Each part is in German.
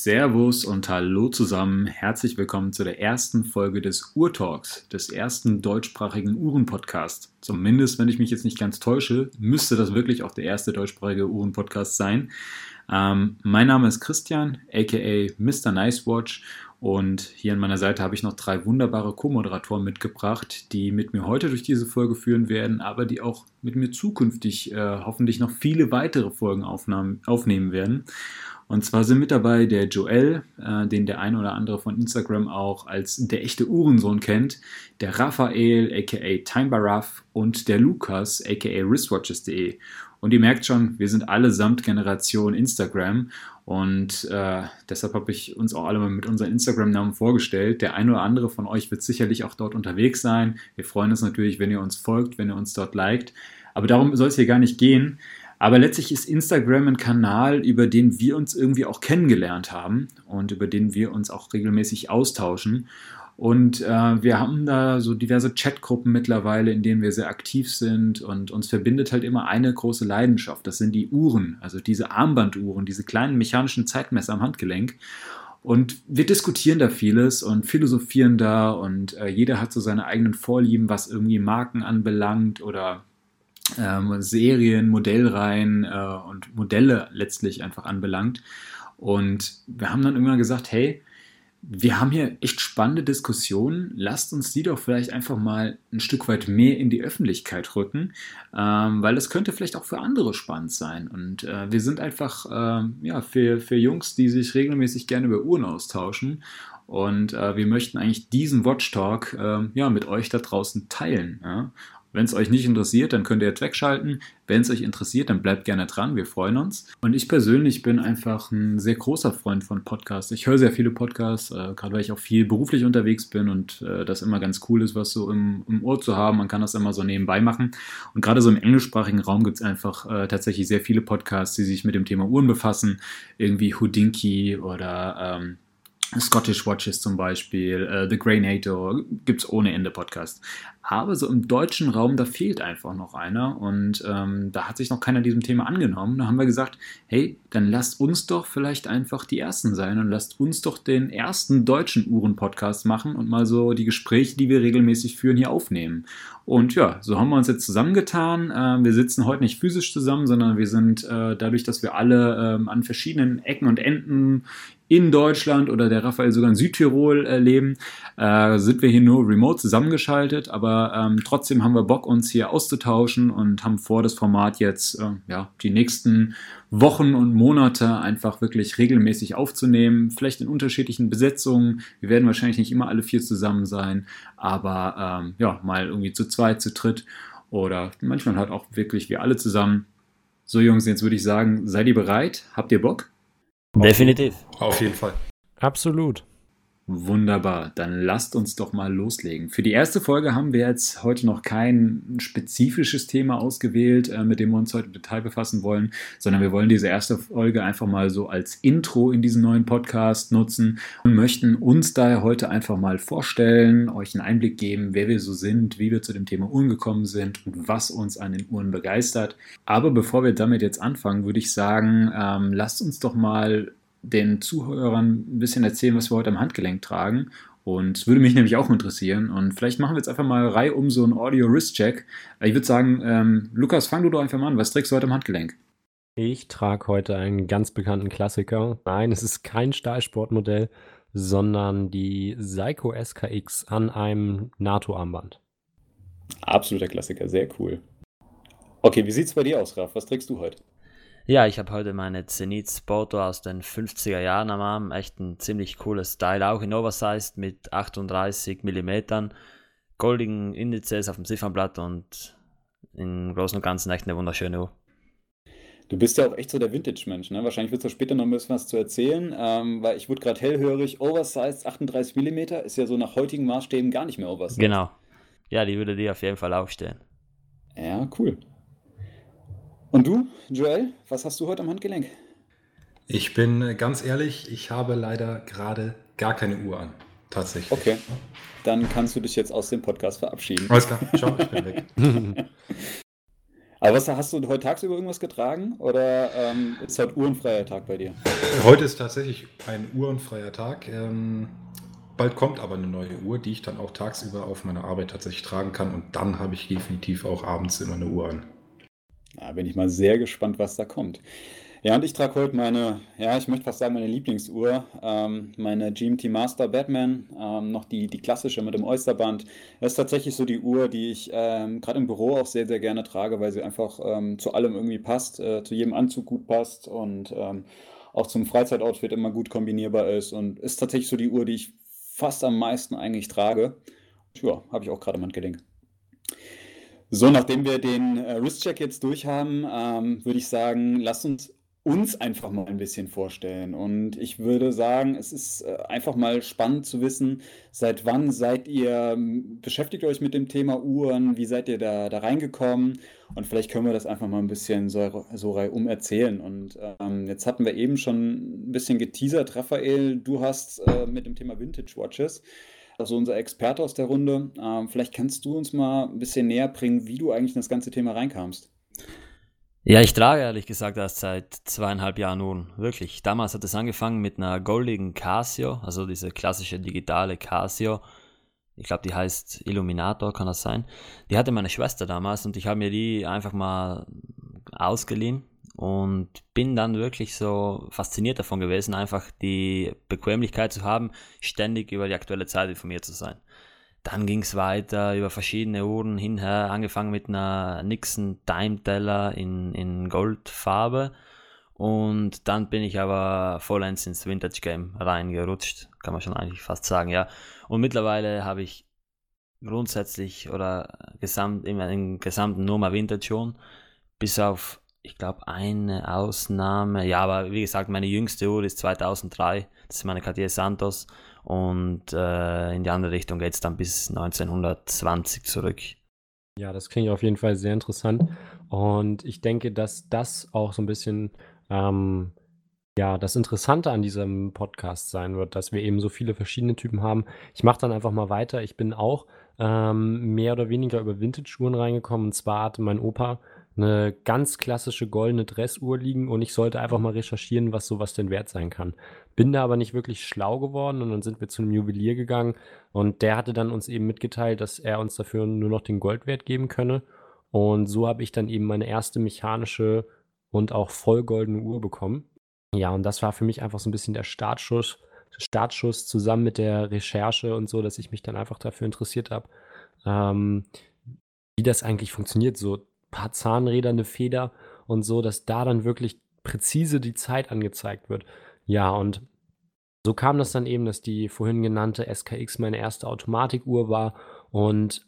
Servus und Hallo zusammen. Herzlich willkommen zu der ersten Folge des Urtalks, des ersten deutschsprachigen Uhren-Podcasts. Zumindest, wenn ich mich jetzt nicht ganz täusche, müsste das wirklich auch der erste deutschsprachige Uhren-Podcast sein. Ähm, mein Name ist Christian, aka Mr. Nicewatch und hier an meiner Seite habe ich noch drei wunderbare Co-Moderatoren mitgebracht, die mit mir heute durch diese Folge führen werden, aber die auch mit mir zukünftig äh, hoffentlich noch viele weitere Folgen aufnehmen werden. Und zwar sind mit dabei der Joel, äh, den der ein oder andere von Instagram auch als der echte Uhrensohn kennt, der Raphael, aka TimeBaraf und der Lukas, aka wristwatches.de. Und ihr merkt schon, wir sind allesamt Generation Instagram und äh, deshalb habe ich uns auch alle mal mit unseren Instagram-Namen vorgestellt. Der eine oder andere von euch wird sicherlich auch dort unterwegs sein. Wir freuen uns natürlich, wenn ihr uns folgt, wenn ihr uns dort liked. Aber darum soll es hier gar nicht gehen. Aber letztlich ist Instagram ein Kanal, über den wir uns irgendwie auch kennengelernt haben und über den wir uns auch regelmäßig austauschen. Und äh, wir haben da so diverse Chatgruppen mittlerweile, in denen wir sehr aktiv sind und uns verbindet halt immer eine große Leidenschaft. Das sind die Uhren, also diese Armbanduhren, diese kleinen mechanischen Zeitmesser am Handgelenk. Und wir diskutieren da vieles und philosophieren da und äh, jeder hat so seine eigenen Vorlieben, was irgendwie Marken anbelangt oder ähm, Serien, Modellreihen äh, und Modelle letztlich einfach anbelangt. Und wir haben dann irgendwann gesagt, hey, wir haben hier echt spannende Diskussionen. Lasst uns die doch vielleicht einfach mal ein Stück weit mehr in die Öffentlichkeit rücken, ähm, weil das könnte vielleicht auch für andere spannend sein. Und äh, wir sind einfach äh, ja, für, für Jungs, die sich regelmäßig gerne über Uhren austauschen. Und äh, wir möchten eigentlich diesen Watch Talk äh, ja, mit euch da draußen teilen. Ja? Wenn es euch nicht interessiert, dann könnt ihr jetzt wegschalten. Wenn es euch interessiert, dann bleibt gerne dran. Wir freuen uns. Und ich persönlich bin einfach ein sehr großer Freund von Podcasts. Ich höre sehr viele Podcasts, äh, gerade weil ich auch viel beruflich unterwegs bin und äh, das immer ganz cool ist, was so im, im, Ohr zu haben. Man kann das immer so nebenbei machen. Und gerade so im englischsprachigen Raum gibt es einfach äh, tatsächlich sehr viele Podcasts, die sich mit dem Thema Uhren befassen. Irgendwie Houdinki oder ähm, Scottish Watches zum Beispiel, äh, The Grey NATO, gibt es ohne Ende Podcast. Aber so im deutschen Raum, da fehlt einfach noch einer und ähm, da hat sich noch keiner diesem Thema angenommen. Da haben wir gesagt, hey, dann lasst uns doch vielleicht einfach die Ersten sein und lasst uns doch den ersten deutschen Uhren-Podcast machen und mal so die Gespräche, die wir regelmäßig führen, hier aufnehmen. Und ja, so haben wir uns jetzt zusammengetan. Äh, wir sitzen heute nicht physisch zusammen, sondern wir sind äh, dadurch, dass wir alle ähm, an verschiedenen Ecken und Enden in Deutschland oder der Raphael sogar in Südtirol äh, leben, äh, sind wir hier nur remote zusammengeschaltet, aber ähm, trotzdem haben wir Bock, uns hier auszutauschen und haben vor, das Format jetzt äh, ja, die nächsten Wochen und Monate einfach wirklich regelmäßig aufzunehmen, vielleicht in unterschiedlichen Besetzungen. Wir werden wahrscheinlich nicht immer alle vier zusammen sein, aber ähm, ja, mal irgendwie zu zweit, zu dritt oder manchmal halt auch wirklich wir alle zusammen. So Jungs, jetzt würde ich sagen, seid ihr bereit? Habt ihr Bock? Definitiv. Auf jeden Fall. Absolut. Wunderbar, dann lasst uns doch mal loslegen. Für die erste Folge haben wir jetzt heute noch kein spezifisches Thema ausgewählt, äh, mit dem wir uns heute im Detail befassen wollen, sondern wir wollen diese erste Folge einfach mal so als Intro in diesen neuen Podcast nutzen und möchten uns daher heute einfach mal vorstellen, euch einen Einblick geben, wer wir so sind, wie wir zu dem Thema Uhren gekommen sind und was uns an den Uhren begeistert. Aber bevor wir damit jetzt anfangen, würde ich sagen, ähm, lasst uns doch mal den Zuhörern ein bisschen erzählen, was wir heute am Handgelenk tragen. Und es würde mich nämlich auch interessieren. Und vielleicht machen wir jetzt einfach mal Reihe um so einen Audio-Wrist-Check. Ich würde sagen, ähm, Lukas, fang du doch einfach mal an. Was trägst du heute am Handgelenk? Ich trage heute einen ganz bekannten Klassiker. Nein, es ist kein Stahlsportmodell, sondern die Seiko SKX an einem NATO-Armband. Absoluter Klassiker, sehr cool. Okay, wie sieht es bei dir aus, Raf? Was trägst du heute? Ja, ich habe heute meine Zenith Sporto aus den 50er Jahren am Arm. Echt ein ziemlich cooles Style, auch in Oversized mit 38 mm, goldigen Indizes auf dem Ziffernblatt und im Großen und Ganzen echt eine wunderschöne Uhr. Du bist ja auch echt so der Vintage-Mensch, ne? Wahrscheinlich wird es später noch ein bisschen was zu erzählen, ähm, weil ich wurde gerade hellhörig. Oversized 38 mm ist ja so nach heutigen Maßstäben gar nicht mehr Oversized. Genau. Ja, die würde dir auf jeden Fall aufstehen. Ja, cool. Und du, Joel, was hast du heute am Handgelenk? Ich bin äh, ganz ehrlich, ich habe leider gerade gar keine Uhr an. Tatsächlich. Okay. Dann kannst du dich jetzt aus dem Podcast verabschieden. Alles klar, ciao, ich bin weg. Aber was, hast du heute tagsüber irgendwas getragen oder ähm, ist heute uhrenfreier Tag bei dir? Heute ist tatsächlich ein uhrenfreier Tag. Ähm, bald kommt aber eine neue Uhr, die ich dann auch tagsüber auf meiner Arbeit tatsächlich tragen kann und dann habe ich definitiv auch abends immer eine Uhr an. Da bin ich mal sehr gespannt, was da kommt. Ja, und ich trage heute meine, ja, ich möchte fast sagen, meine Lieblingsuhr, ähm, meine GMT Master Batman, ähm, noch die, die klassische mit dem Oysterband. Das ist tatsächlich so die Uhr, die ich ähm, gerade im Büro auch sehr, sehr gerne trage, weil sie einfach ähm, zu allem irgendwie passt, äh, zu jedem Anzug gut passt und ähm, auch zum Freizeitoutfit immer gut kombinierbar ist und ist tatsächlich so die Uhr, die ich fast am meisten eigentlich trage. Ja, habe ich auch gerade im Handgelenk. So, nachdem wir den äh, Wristcheck jetzt durch haben, ähm, würde ich sagen, lasst uns uns einfach mal ein bisschen vorstellen. Und ich würde sagen, es ist äh, einfach mal spannend zu wissen, seit wann seid ihr, beschäftigt euch mit dem Thema Uhren, wie seid ihr da, da reingekommen? Und vielleicht können wir das einfach mal ein bisschen so, so um erzählen. Und ähm, jetzt hatten wir eben schon ein bisschen geteasert, Raphael, du hast äh, mit dem Thema Vintage Watches also unser Experte aus der Runde. Ähm, vielleicht kannst du uns mal ein bisschen näher bringen, wie du eigentlich in das ganze Thema reinkamst. Ja, ich trage ehrlich gesagt erst seit zweieinhalb Jahren Uhren. Wirklich. Damals hat es angefangen mit einer goldigen Casio, also diese klassische digitale Casio. Ich glaube, die heißt Illuminator, kann das sein. Die hatte meine Schwester damals und ich habe mir die einfach mal ausgeliehen und bin dann wirklich so fasziniert davon gewesen, einfach die Bequemlichkeit zu haben, ständig über die aktuelle Zeit informiert zu sein. Dann ging es weiter über verschiedene Uhren hinher, angefangen mit einer Nixon Time Teller in, in Goldfarbe. Und dann bin ich aber vollends ins Vintage Game reingerutscht, kann man schon eigentlich fast sagen, ja. Und mittlerweile habe ich grundsätzlich oder gesamt, im, im gesamten nur mal Vintage schon, bis auf, ich glaube, eine Ausnahme. Ja, aber wie gesagt, meine jüngste Uhr ist 2003, das ist meine Cartier Santos und äh, in die andere Richtung geht es dann bis 1920 zurück. Ja, das klingt auf jeden Fall sehr interessant. Und ich denke, dass das auch so ein bisschen ähm, ja, das Interessante an diesem Podcast sein wird, dass wir eben so viele verschiedene Typen haben. Ich mache dann einfach mal weiter. Ich bin auch ähm, mehr oder weniger über Vintage-Schuhen reingekommen. Und zwar hatte mein Opa eine ganz klassische goldene Dressuhr liegen und ich sollte einfach mal recherchieren, was sowas denn wert sein kann. Bin da aber nicht wirklich schlau geworden und dann sind wir zu einem Juwelier gegangen und der hatte dann uns eben mitgeteilt, dass er uns dafür nur noch den Goldwert geben könne. Und so habe ich dann eben meine erste mechanische und auch vollgoldene Uhr bekommen. Ja, und das war für mich einfach so ein bisschen der Startschuss, Startschuss zusammen mit der Recherche und so, dass ich mich dann einfach dafür interessiert habe, ähm, wie das eigentlich funktioniert, so paar Zahnräder, eine Feder und so, dass da dann wirklich präzise die Zeit angezeigt wird. Ja, und so kam das dann eben, dass die vorhin genannte SKX meine erste Automatikuhr war und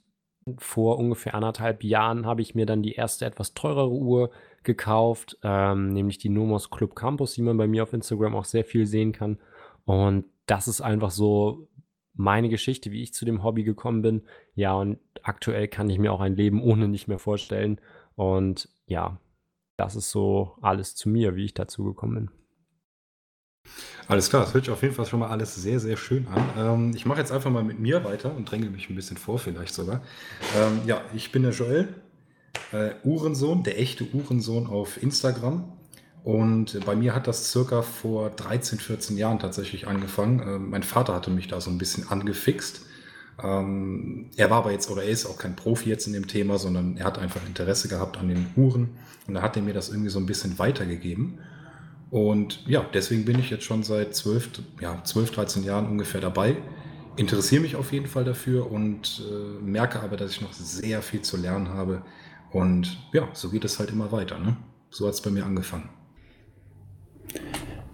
vor ungefähr anderthalb Jahren habe ich mir dann die erste etwas teurere Uhr gekauft, ähm, nämlich die Nomos Club Campus, die man bei mir auf Instagram auch sehr viel sehen kann. Und das ist einfach so meine Geschichte, wie ich zu dem Hobby gekommen bin. Ja, und aktuell kann ich mir auch ein Leben ohne nicht mehr vorstellen. Und ja, das ist so alles zu mir, wie ich dazu gekommen bin. Alles klar, das hört sich auf jeden Fall schon mal alles sehr, sehr schön an. Ähm, ich mache jetzt einfach mal mit mir weiter und dränge mich ein bisschen vor, vielleicht sogar. Ähm, ja, ich bin der Joel, äh, Uhrensohn, der echte Uhrensohn auf Instagram. Und bei mir hat das circa vor 13, 14 Jahren tatsächlich angefangen. Äh, mein Vater hatte mich da so ein bisschen angefixt. Ähm, er war aber jetzt, oder er ist auch kein Profi jetzt in dem Thema, sondern er hat einfach Interesse gehabt an den Uhren. Und da hat er mir das irgendwie so ein bisschen weitergegeben. Und ja, deswegen bin ich jetzt schon seit 12, ja, 12 13 Jahren ungefähr dabei. Interessiere mich auf jeden Fall dafür und äh, merke aber, dass ich noch sehr viel zu lernen habe. Und ja, so geht es halt immer weiter. Ne? So hat es bei mir angefangen.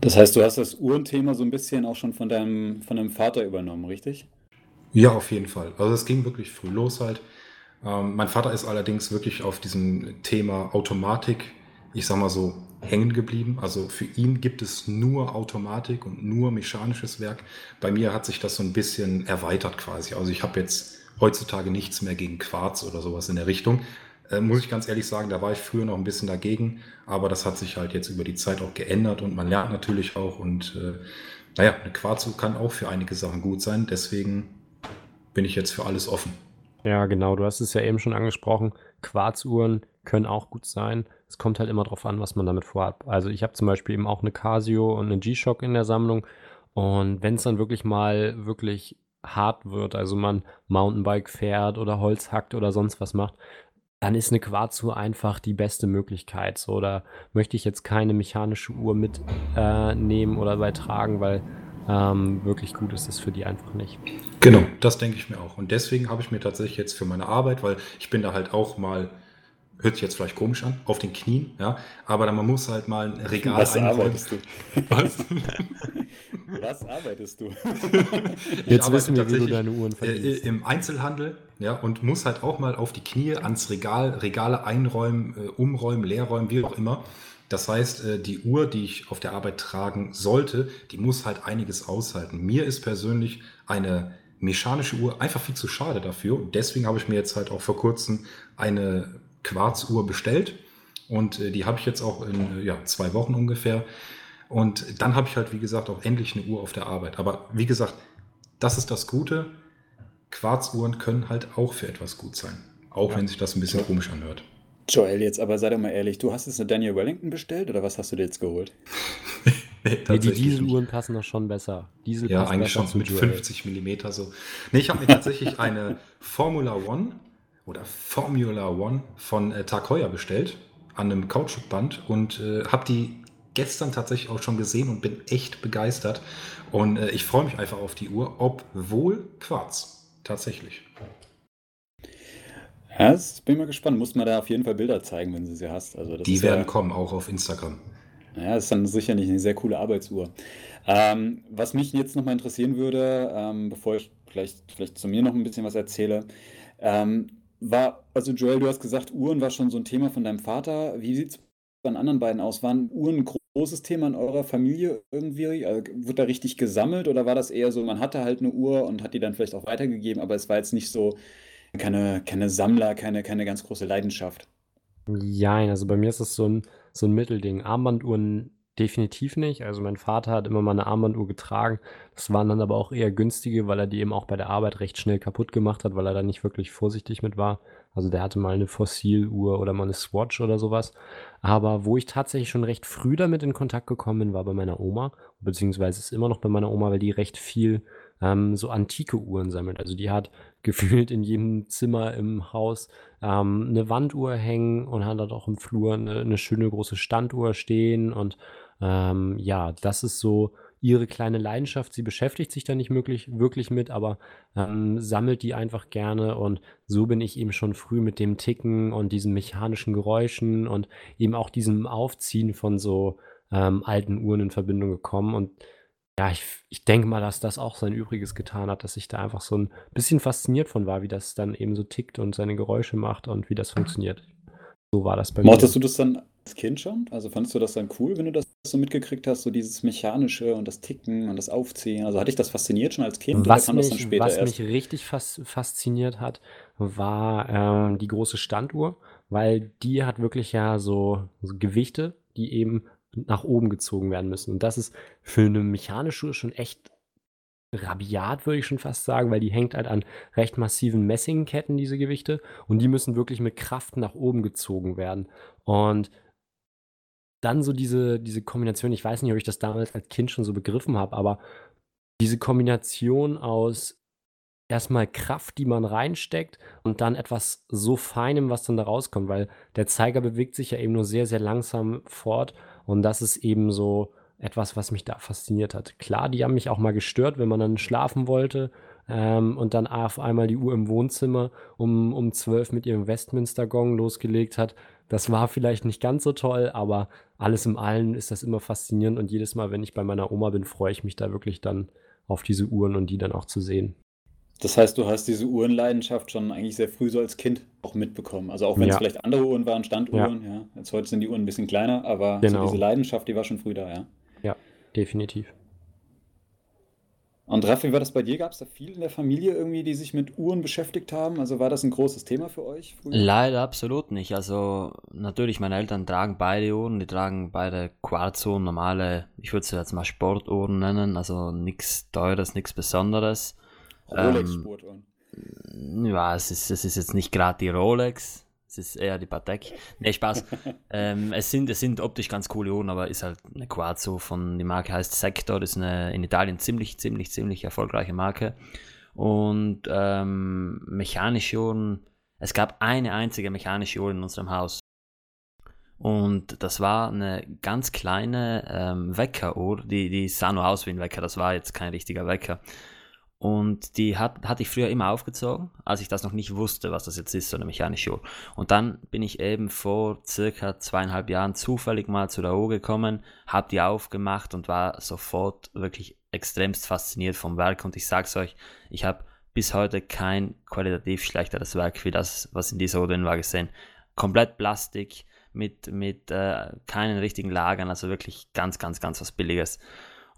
Das heißt, du hast das Uhrenthema so ein bisschen auch schon von deinem, von deinem Vater übernommen, richtig? Ja, auf jeden Fall. Also es ging wirklich früh los halt. Ähm, mein Vater ist allerdings wirklich auf diesem Thema Automatik, ich sag mal so, hängen geblieben. Also für ihn gibt es nur Automatik und nur mechanisches Werk. Bei mir hat sich das so ein bisschen erweitert quasi. Also ich habe jetzt heutzutage nichts mehr gegen Quarz oder sowas in der Richtung. Äh, muss ich ganz ehrlich sagen, da war ich früher noch ein bisschen dagegen, aber das hat sich halt jetzt über die Zeit auch geändert und man lernt natürlich auch und äh, naja, eine Quarzu kann auch für einige Sachen gut sein, deswegen bin ich jetzt für alles offen. Ja, genau, du hast es ja eben schon angesprochen. Quarzuhren können auch gut sein. Es kommt halt immer drauf an, was man damit vorhat. Also ich habe zum Beispiel eben auch eine Casio und eine G-Shock in der Sammlung. Und wenn es dann wirklich mal wirklich hart wird, also man Mountainbike fährt oder Holz hackt oder sonst was macht, dann ist eine Quarzuhr einfach die beste Möglichkeit. So, da möchte ich jetzt keine mechanische Uhr mitnehmen äh, oder beitragen, weil ähm, wirklich gut ist das für die einfach nicht. Genau, das denke ich mir auch. Und deswegen habe ich mir tatsächlich jetzt für meine Arbeit, weil ich bin da halt auch mal hört sich jetzt vielleicht komisch an, auf den Knien, ja, aber dann, man muss halt mal ein Regal Was arbeitest du? Was? Was arbeitest du? jetzt wissen wir, wie du deine Uhren verdienst. Äh, Im Einzelhandel, ja, und muss halt auch mal auf die Knie ans Regal, Regale einräumen, äh, umräumen, leerräumen, wie auch immer. Das heißt, äh, die Uhr, die ich auf der Arbeit tragen sollte, die muss halt einiges aushalten. Mir ist persönlich eine mechanische Uhr einfach viel zu schade dafür. Und deswegen habe ich mir jetzt halt auch vor kurzem eine Quarzuhr bestellt und äh, die habe ich jetzt auch in ja, zwei Wochen ungefähr. Und dann habe ich halt, wie gesagt, auch endlich eine Uhr auf der Arbeit. Aber wie gesagt, das ist das Gute. Quarzuhren können halt auch für etwas gut sein. Auch ja. wenn sich das ein bisschen komisch anhört. Joel, jetzt aber sei doch mal ehrlich, du hast jetzt eine Daniel Wellington bestellt oder was hast du dir jetzt geholt? nee, nee, die Dieseluhren passen doch schon besser. Diesel ja, eigentlich schon mit Joel. 50 mm so. Nee, ich habe mir tatsächlich eine Formula One oder Formula One von äh, Tag Heuer bestellt an einem Kautschukband und äh, habe die gestern tatsächlich auch schon gesehen und bin echt begeistert. Und äh, ich freue mich einfach auf die Uhr, obwohl Quarz. Tatsächlich. Ja, das bin ich mal gespannt. Muss man da auf jeden Fall Bilder zeigen, wenn du sie hast. Also die werden ja, kommen, auch auf Instagram. Ja, das ist dann sicherlich eine sehr coole Arbeitsuhr. Ähm, was mich jetzt nochmal interessieren würde, ähm, bevor ich vielleicht, vielleicht zu mir noch ein bisschen was erzähle, ähm, war, also Joel, du hast gesagt, Uhren war schon so ein Thema von deinem Vater. Wie sieht es bei den anderen beiden aus? Waren Uhren ein großes Thema in eurer Familie irgendwie? Also, wurde da richtig gesammelt oder war das eher so, man hatte halt eine Uhr und hat die dann vielleicht auch weitergegeben, aber es war jetzt nicht so keine, keine Sammler, keine, keine ganz große Leidenschaft? Ja, also bei mir ist das so ein, so ein Mittelding. Armbanduhren definitiv nicht. Also mein Vater hat immer mal eine Armbanduhr getragen. Das waren dann aber auch eher günstige, weil er die eben auch bei der Arbeit recht schnell kaputt gemacht hat, weil er da nicht wirklich vorsichtig mit war. Also der hatte mal eine Fossiluhr oder mal eine Swatch oder sowas. Aber wo ich tatsächlich schon recht früh damit in Kontakt gekommen bin, war bei meiner Oma, beziehungsweise ist immer noch bei meiner Oma, weil die recht viel ähm, so antike Uhren sammelt. Also die hat gefühlt in jedem Zimmer im Haus ähm, eine Wanduhr hängen und hat dort auch im Flur eine, eine schöne große Standuhr stehen und ähm, ja, das ist so ihre kleine Leidenschaft. Sie beschäftigt sich da nicht möglich, wirklich mit, aber ähm, sammelt die einfach gerne. Und so bin ich eben schon früh mit dem Ticken und diesen mechanischen Geräuschen und eben auch diesem Aufziehen von so ähm, alten Uhren in Verbindung gekommen. Und ja, ich, ich denke mal, dass das auch sein Übriges getan hat, dass ich da einfach so ein bisschen fasziniert von war, wie das dann eben so tickt und seine Geräusche macht und wie das funktioniert. So war das bei mir. Mochtest du das dann Kind schon? Also fandest du das dann cool, wenn du das so mitgekriegt hast, so dieses Mechanische und das Ticken und das Aufziehen? Also hat dich das fasziniert schon als Kind was oder kam mich, das dann später Was erst? mich richtig fas fasziniert hat, war ähm, die große Standuhr, weil die hat wirklich ja so, so Gewichte, die eben nach oben gezogen werden müssen. Und das ist für eine mechanische Uhr schon echt rabiat, würde ich schon fast sagen, weil die hängt halt an recht massiven Messingketten, diese Gewichte, und die müssen wirklich mit Kraft nach oben gezogen werden. Und dann so diese, diese Kombination, ich weiß nicht, ob ich das damals als Kind schon so begriffen habe, aber diese Kombination aus erstmal Kraft, die man reinsteckt und dann etwas so Feinem, was dann da rauskommt, weil der Zeiger bewegt sich ja eben nur sehr, sehr langsam fort und das ist eben so etwas, was mich da fasziniert hat. Klar, die haben mich auch mal gestört, wenn man dann schlafen wollte ähm, und dann auf einmal die Uhr im Wohnzimmer um, um 12 mit ihrem Westminster-Gong losgelegt hat. Das war vielleicht nicht ganz so toll, aber alles im Allen ist das immer faszinierend und jedes Mal, wenn ich bei meiner Oma bin, freue ich mich da wirklich dann auf diese Uhren und die dann auch zu sehen. Das heißt, du hast diese Uhrenleidenschaft schon eigentlich sehr früh so als Kind auch mitbekommen. Also auch wenn ja. es vielleicht andere Uhren waren, Standuhren, ja. ja. Jetzt heute sind die Uhren ein bisschen kleiner, aber genau. so diese Leidenschaft, die war schon früh da, ja. Ja, definitiv. Und Raffi, war das bei dir? Gab es da viele in der Familie irgendwie, die sich mit Uhren beschäftigt haben? Also war das ein großes Thema für euch? Früher? Leider absolut nicht. Also natürlich, meine Eltern tragen beide Uhren. Die tragen beide Quarzuhren, normale, ich würde sie jetzt mal Sportuhren nennen. Also nichts Teures, nichts Besonderes. Rolex-Sportuhren. Ähm, ja, es ist, es ist jetzt nicht gerade die Rolex. Es ist eher die Patek. Nee, Spaß. ähm, es, sind, es sind optisch ganz coole Uhren, aber ist halt eine Quarzo von, die Marke heißt Sector. Das ist eine in Italien ziemlich, ziemlich, ziemlich erfolgreiche Marke. Und ähm, mechanische Uhren, es gab eine einzige mechanische Uhr in unserem Haus. Und das war eine ganz kleine ähm, Weckeruhr, die, die sah nur aus wie ein Wecker, das war jetzt kein richtiger Wecker. Und die hat, hatte ich früher immer aufgezogen, als ich das noch nicht wusste, was das jetzt ist, so eine mechanische Uhr. Und dann bin ich eben vor circa zweieinhalb Jahren zufällig mal zu der Uhr gekommen, habe die aufgemacht und war sofort wirklich extremst fasziniert vom Werk. Und ich sag's euch, ich habe bis heute kein qualitativ schlechteres Werk wie das, was in dieser Uhr drin war, gesehen. Komplett Plastik, mit, mit äh, keinen richtigen Lagern, also wirklich ganz, ganz, ganz was Billiges.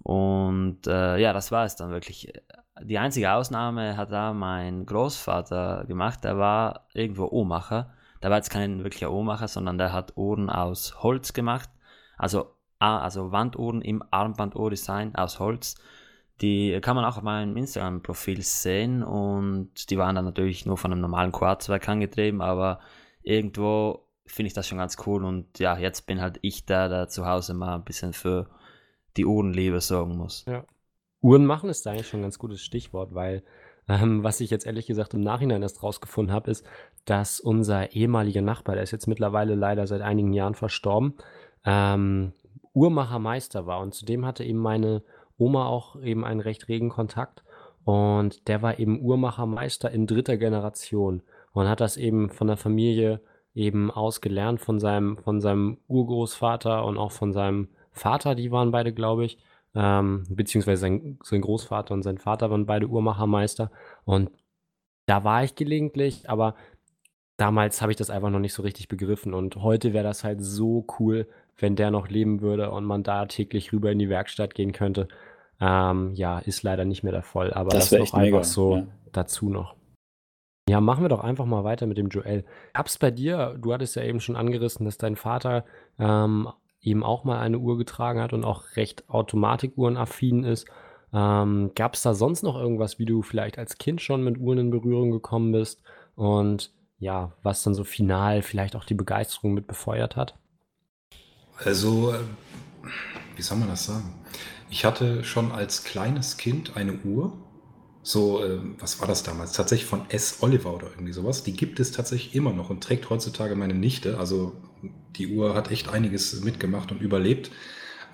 Und äh, ja, das war es dann wirklich die einzige Ausnahme hat da mein Großvater gemacht. Der war irgendwo Uhrmacher. Der war jetzt kein wirklicher Uhrmacher, sondern der hat Uhren aus Holz gemacht. Also, also Wanduhren im Armbanduhrdesign aus Holz. Die kann man auch auf meinem Instagram-Profil sehen und die waren dann natürlich nur von einem normalen Quarzwerk angetrieben, aber irgendwo finde ich das schon ganz cool und ja, jetzt bin halt ich der, der zu Hause mal ein bisschen für die Uhrenliebe sorgen muss. Ja, Uhren machen ist da eigentlich schon ein ganz gutes Stichwort, weil ähm, was ich jetzt ehrlich gesagt im Nachhinein erst rausgefunden habe, ist, dass unser ehemaliger Nachbar, der ist jetzt mittlerweile leider seit einigen Jahren verstorben, ähm, Uhrmachermeister war. Und zudem hatte eben meine Oma auch eben einen recht regen Kontakt. Und der war eben Uhrmachermeister in dritter Generation und hat das eben von der Familie eben ausgelernt, von seinem, von seinem Urgroßvater und auch von seinem Vater, die waren beide, glaube ich. Ähm, beziehungsweise sein, sein Großvater und sein Vater waren beide Uhrmachermeister. Und da war ich gelegentlich, aber damals habe ich das einfach noch nicht so richtig begriffen. Und heute wäre das halt so cool, wenn der noch leben würde und man da täglich rüber in die Werkstatt gehen könnte. Ähm, ja, ist leider nicht mehr der Fall. Aber das, das noch einfach mega, so ja. dazu noch. Ja, machen wir doch einfach mal weiter mit dem Joel. Gab's bei dir, du hattest ja eben schon angerissen, dass dein Vater ähm, eben auch mal eine Uhr getragen hat und auch recht automatikuhrenaffin ist. Ähm, Gab es da sonst noch irgendwas, wie du vielleicht als Kind schon mit Uhren in Berührung gekommen bist und ja, was dann so final vielleicht auch die Begeisterung mit befeuert hat? Also, äh, wie soll man das sagen? Ich hatte schon als kleines Kind eine Uhr, so, äh, was war das damals? Tatsächlich von S. Oliver oder irgendwie sowas. Die gibt es tatsächlich immer noch und trägt heutzutage meine Nichte. Also die Uhr hat echt einiges mitgemacht und überlebt.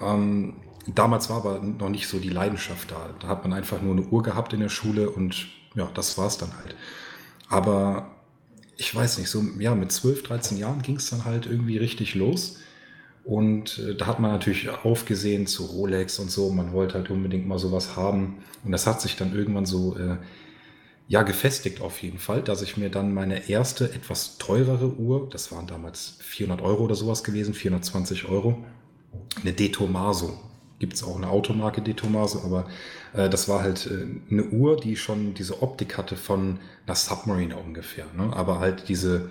Ähm, damals war aber noch nicht so die Leidenschaft da. Da hat man einfach nur eine Uhr gehabt in der Schule und ja, das war es dann halt. Aber ich weiß nicht, so ja, mit 12, 13 Jahren ging es dann halt irgendwie richtig los. Und äh, da hat man natürlich aufgesehen zu Rolex und so. Man wollte halt unbedingt mal sowas haben. Und das hat sich dann irgendwann so äh, ja gefestigt auf jeden Fall, dass ich mir dann meine erste etwas teurere Uhr, das waren damals 400 Euro oder sowas gewesen, 420 Euro, eine De Tomaso. Gibt es auch eine Automarke De Tomaso, aber äh, das war halt äh, eine Uhr, die schon diese Optik hatte von einer Submariner ungefähr. Ne? Aber halt diese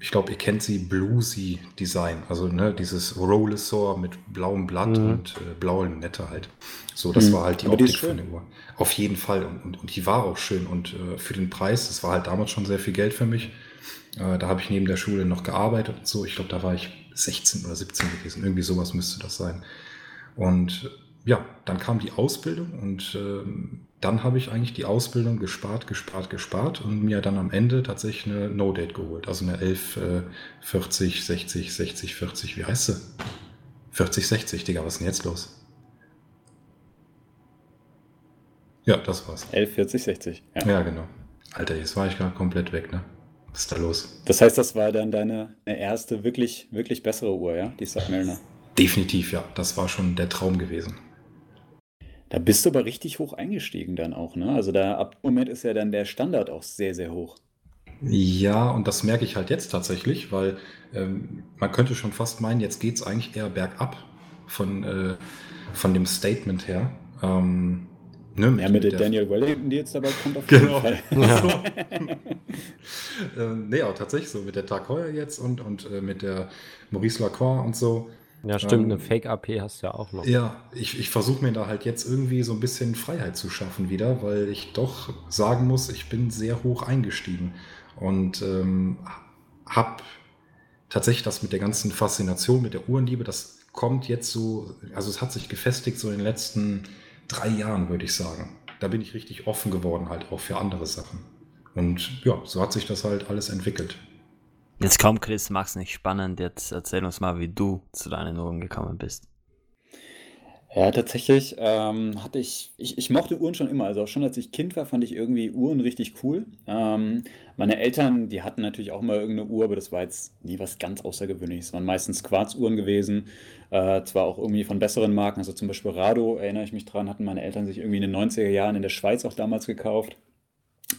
ich glaube, ihr kennt sie, Bluesy Design. Also ne, dieses Rollesor mit blauem Blatt mhm. und äh, blauer Nette halt. So, das mhm. war halt die Aber Optik die von der Uhr. Auf jeden Fall. Und, und, und die war auch schön. Und äh, für den Preis, das war halt damals schon sehr viel Geld für mich. Äh, da habe ich neben der Schule noch gearbeitet und so. Ich glaube, da war ich 16 oder 17 gewesen. Irgendwie sowas müsste das sein. Und ja, dann kam die Ausbildung und ähm, dann habe ich eigentlich die Ausbildung gespart, gespart, gespart und mir dann am Ende tatsächlich eine No-Date geholt. Also eine 11, äh, 40, 60, 60, 40, wie heißt sie? 40, 60, Digga, was ist denn jetzt los? Ja, das war's. 11, 40, 60. Ja, ja genau. Alter, jetzt war ich gerade komplett weg, ne? Was ist da los? Das heißt, das war dann deine erste wirklich, wirklich bessere Uhr, ja? Die Submariner. Definitiv, ja. Das war schon der Traum gewesen. Da bist du aber richtig hoch eingestiegen dann auch, ne? Also da ab dem Moment ist ja dann der Standard auch sehr, sehr hoch. Ja, und das merke ich halt jetzt tatsächlich, weil ähm, man könnte schon fast meinen, jetzt geht es eigentlich eher bergab von, äh, von dem Statement her. Ähm, ne, mit, ja, mit, mit der Daniel Wellington, die jetzt dabei kommt, auf jeden genau. Fall. Ja. ähm, nee, auch tatsächlich so mit der Tag Heuer jetzt und, und äh, mit der Maurice Lacroix und so. Ja, stimmt, ähm, eine Fake-AP hast du ja auch noch. Ja, ich, ich versuche mir da halt jetzt irgendwie so ein bisschen Freiheit zu schaffen wieder, weil ich doch sagen muss, ich bin sehr hoch eingestiegen und ähm, habe tatsächlich das mit der ganzen Faszination, mit der Uhrenliebe, das kommt jetzt so, also es hat sich gefestigt so in den letzten drei Jahren, würde ich sagen. Da bin ich richtig offen geworden halt auch für andere Sachen. Und ja, so hat sich das halt alles entwickelt. Jetzt komm, Chris, mach's nicht spannend. Jetzt erzähl uns mal, wie du zu deinen Uhren gekommen bist. Ja, tatsächlich ähm, hatte ich, ich, ich mochte Uhren schon immer. Also auch schon als ich Kind war, fand ich irgendwie Uhren richtig cool. Ähm, meine Eltern, die hatten natürlich auch mal irgendeine Uhr, aber das war jetzt nie was ganz Außergewöhnliches. Es waren meistens Quarzuhren gewesen, äh, zwar auch irgendwie von besseren Marken, also zum Beispiel Rado, erinnere ich mich dran, hatten meine Eltern sich irgendwie in den 90er Jahren in der Schweiz auch damals gekauft.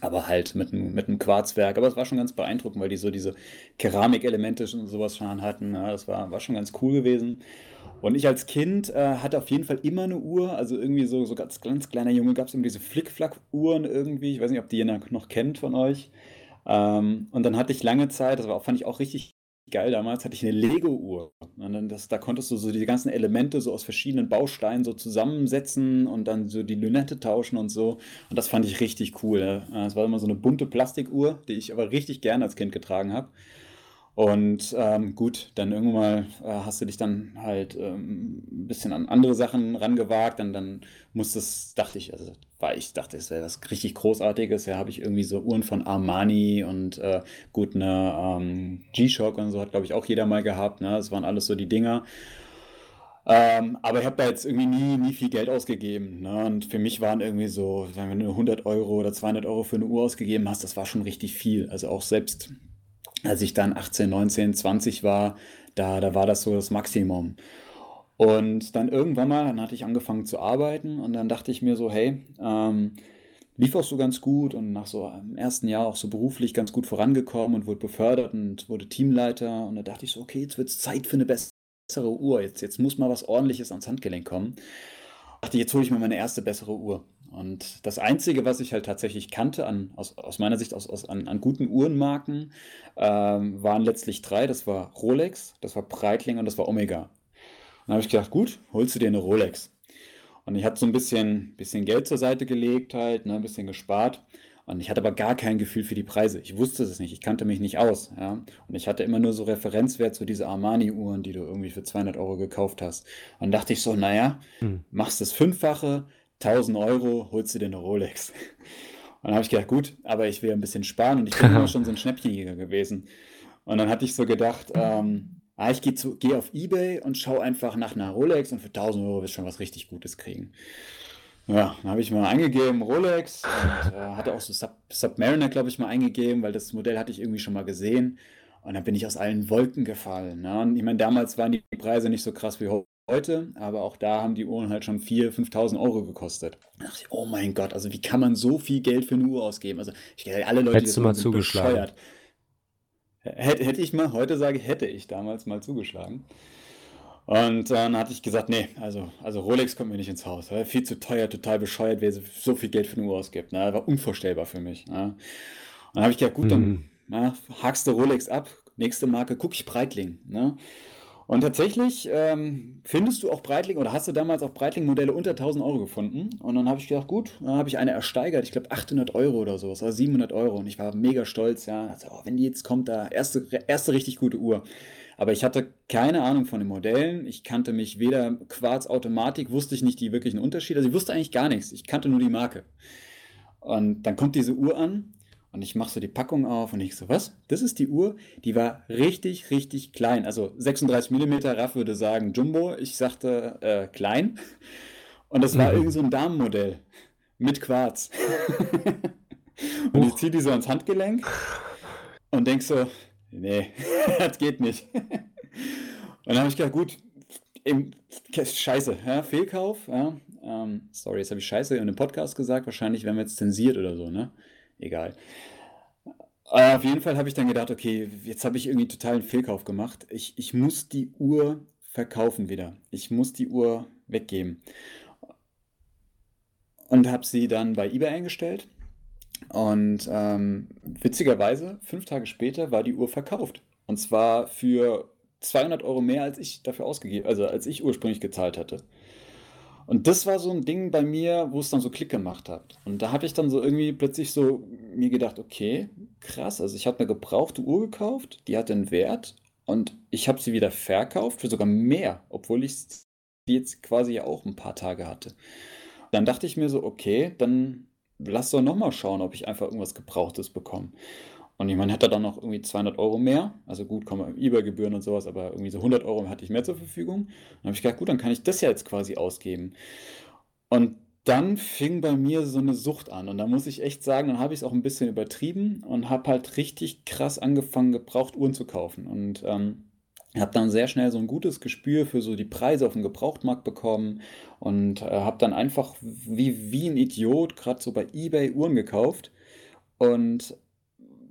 Aber halt mit einem, mit einem Quarzwerk. Aber es war schon ganz beeindruckend, weil die so diese Keramikelemente und sowas schon hatten. Ja, das war, war schon ganz cool gewesen. Und ich als Kind äh, hatte auf jeden Fall immer eine Uhr. Also irgendwie so, so ganz, ganz kleiner Junge gab es immer diese Flickflack-Uhren irgendwie. Ich weiß nicht, ob die jemand noch kennt von euch. Ähm, und dann hatte ich lange Zeit, das war, fand ich auch richtig geil damals, hatte ich eine Lego-Uhr. Da konntest du so die ganzen Elemente so aus verschiedenen Bausteinen so zusammensetzen und dann so die Lünette tauschen und so. Und das fand ich richtig cool. Das war immer so eine bunte Plastikuhr, die ich aber richtig gerne als Kind getragen habe. Und ähm, gut, dann irgendwann mal äh, hast du dich dann halt ähm, ein bisschen an andere Sachen rangewagt. Und dann musstest, dachte ich, also war ich dachte, es wäre was richtig Großartiges. Ja, habe ich irgendwie so Uhren von Armani und äh, gut, eine ähm, G-Shock und so hat, glaube ich, auch jeder mal gehabt. Ne? Das waren alles so die Dinger. Ähm, aber ich habe da jetzt irgendwie nie, nie viel Geld ausgegeben. Ne? Und für mich waren irgendwie so, wenn du 100 Euro oder 200 Euro für eine Uhr ausgegeben hast, das war schon richtig viel. Also auch selbst als ich dann 18, 19, 20 war, da, da war das so das Maximum. Und dann irgendwann mal, dann hatte ich angefangen zu arbeiten und dann dachte ich mir so, hey, ähm, lief auch so ganz gut und nach so einem ersten Jahr auch so beruflich ganz gut vorangekommen und wurde befördert und wurde Teamleiter. Und da dachte ich so, okay, jetzt wird es Zeit für eine bessere Uhr. Jetzt, jetzt muss mal was ordentliches ans Handgelenk kommen. Dachte, jetzt hole ich mir meine erste bessere Uhr. Und das Einzige, was ich halt tatsächlich kannte, an, aus, aus meiner Sicht aus, aus, an, an guten Uhrenmarken, ähm, waren letztlich drei. Das war Rolex, das war Breitling und das war Omega. Und dann habe ich gedacht, gut, holst du dir eine Rolex. Und ich hatte so ein bisschen, bisschen Geld zur Seite gelegt, halt, ne, ein bisschen gespart. Und ich hatte aber gar kein Gefühl für die Preise. Ich wusste es nicht, ich kannte mich nicht aus. Ja? Und ich hatte immer nur so Referenzwert zu so diese Armani-Uhren, die du irgendwie für 200 Euro gekauft hast. Und dachte ich so, naja, hm. machst das Fünffache, 1000 Euro, holst du dir eine Rolex. Und dann habe ich gedacht, gut, aber ich will ein bisschen sparen und ich bin immer schon so ein Schnäppchenjäger gewesen. Und dann hatte ich so gedacht, ähm, ah, ich gehe geh auf Ebay und schaue einfach nach einer Rolex und für 1000 Euro wirst du schon was richtig Gutes kriegen. Ja, dann habe ich mal eingegeben Rolex und äh, hatte auch so Sub Submariner, glaube ich, mal eingegeben, weil das Modell hatte ich irgendwie schon mal gesehen. Und dann bin ich aus allen Wolken gefallen. Ne? Und ich meine, damals waren die Preise nicht so krass wie heute, aber auch da haben die Uhren halt schon 4.000, 5.000 Euro gekostet. Da dachte ich, oh mein Gott, also wie kann man so viel Geld für eine Uhr ausgeben? Also ich alle Leute, Hättest die das mal zugeschlagen. bescheuert. Hätte, hätte ich mal, heute sage hätte ich damals mal zugeschlagen. Und dann hatte ich gesagt, nee, also, also Rolex kommt mir nicht ins Haus. Viel zu teuer, total bescheuert, wer so viel Geld für eine Uhr ausgibt. Ne? Das war unvorstellbar für mich. Ne? Und dann habe ich gedacht, gut, dann mhm. na, hakst du Rolex ab, nächste Marke, gucke ich Breitling. Ne? Und tatsächlich ähm, findest du auch Breitling oder hast du damals auch Breitling-Modelle unter 1000 Euro gefunden. Und dann habe ich gedacht, gut, dann habe ich eine ersteigert, ich glaube 800 Euro oder so, also 700 Euro. Und ich war mega stolz, ja. Also, oh, wenn die jetzt kommt, da erste, erste richtig gute Uhr. Aber ich hatte keine Ahnung von den Modellen. Ich kannte mich weder Quarz-Automatik, wusste ich nicht die wirklichen Unterschiede. Also ich wusste eigentlich gar nichts. Ich kannte nur die Marke. Und dann kommt diese Uhr an und ich mache so die Packung auf und ich so, was? Das ist die Uhr, die war richtig, richtig klein. Also 36 mm, Raff würde sagen Jumbo. Ich sagte äh, klein. Und das war mhm. irgend so ein Damenmodell mit Quarz. und ich ziehe die so ans Handgelenk und denk so, nee, das geht nicht. und dann habe ich gedacht, gut, eben, scheiße, ja, Fehlkauf. Ja, ähm, sorry, jetzt habe ich scheiße in einem Podcast gesagt. Wahrscheinlich werden wir jetzt zensiert oder so, ne? Egal. Äh, auf jeden Fall habe ich dann gedacht, okay, jetzt habe ich irgendwie total einen Fehlkauf gemacht. Ich, ich muss die Uhr verkaufen wieder. Ich muss die Uhr weggeben. Und habe sie dann bei eBay eingestellt. Und ähm, witzigerweise, fünf Tage später war die Uhr verkauft. Und zwar für 200 Euro mehr, als ich dafür ausgegeben, also als ich ursprünglich gezahlt hatte. Und das war so ein Ding bei mir, wo es dann so Klick gemacht hat. Und da habe ich dann so irgendwie plötzlich so mir gedacht, okay, krass, also ich habe eine gebrauchte Uhr gekauft, die hatte einen Wert und ich habe sie wieder verkauft für sogar mehr, obwohl ich die jetzt quasi ja auch ein paar Tage hatte. Dann dachte ich mir so, okay, dann lass doch nochmal schauen, ob ich einfach irgendwas Gebrauchtes bekomme. Und ich meine, hätte dann noch irgendwie 200 Euro mehr, also gut, kommen eBay-Gebühren und sowas, aber irgendwie so 100 Euro hatte ich mehr zur Verfügung. Dann habe ich gedacht, gut, dann kann ich das ja jetzt quasi ausgeben. Und dann fing bei mir so eine Sucht an. Und da muss ich echt sagen, dann habe ich es auch ein bisschen übertrieben und habe halt richtig krass angefangen, gebraucht Uhren zu kaufen. Und ähm, habe dann sehr schnell so ein gutes Gespür für so die Preise auf dem Gebrauchtmarkt bekommen und äh, habe dann einfach wie, wie ein Idiot gerade so bei eBay Uhren gekauft und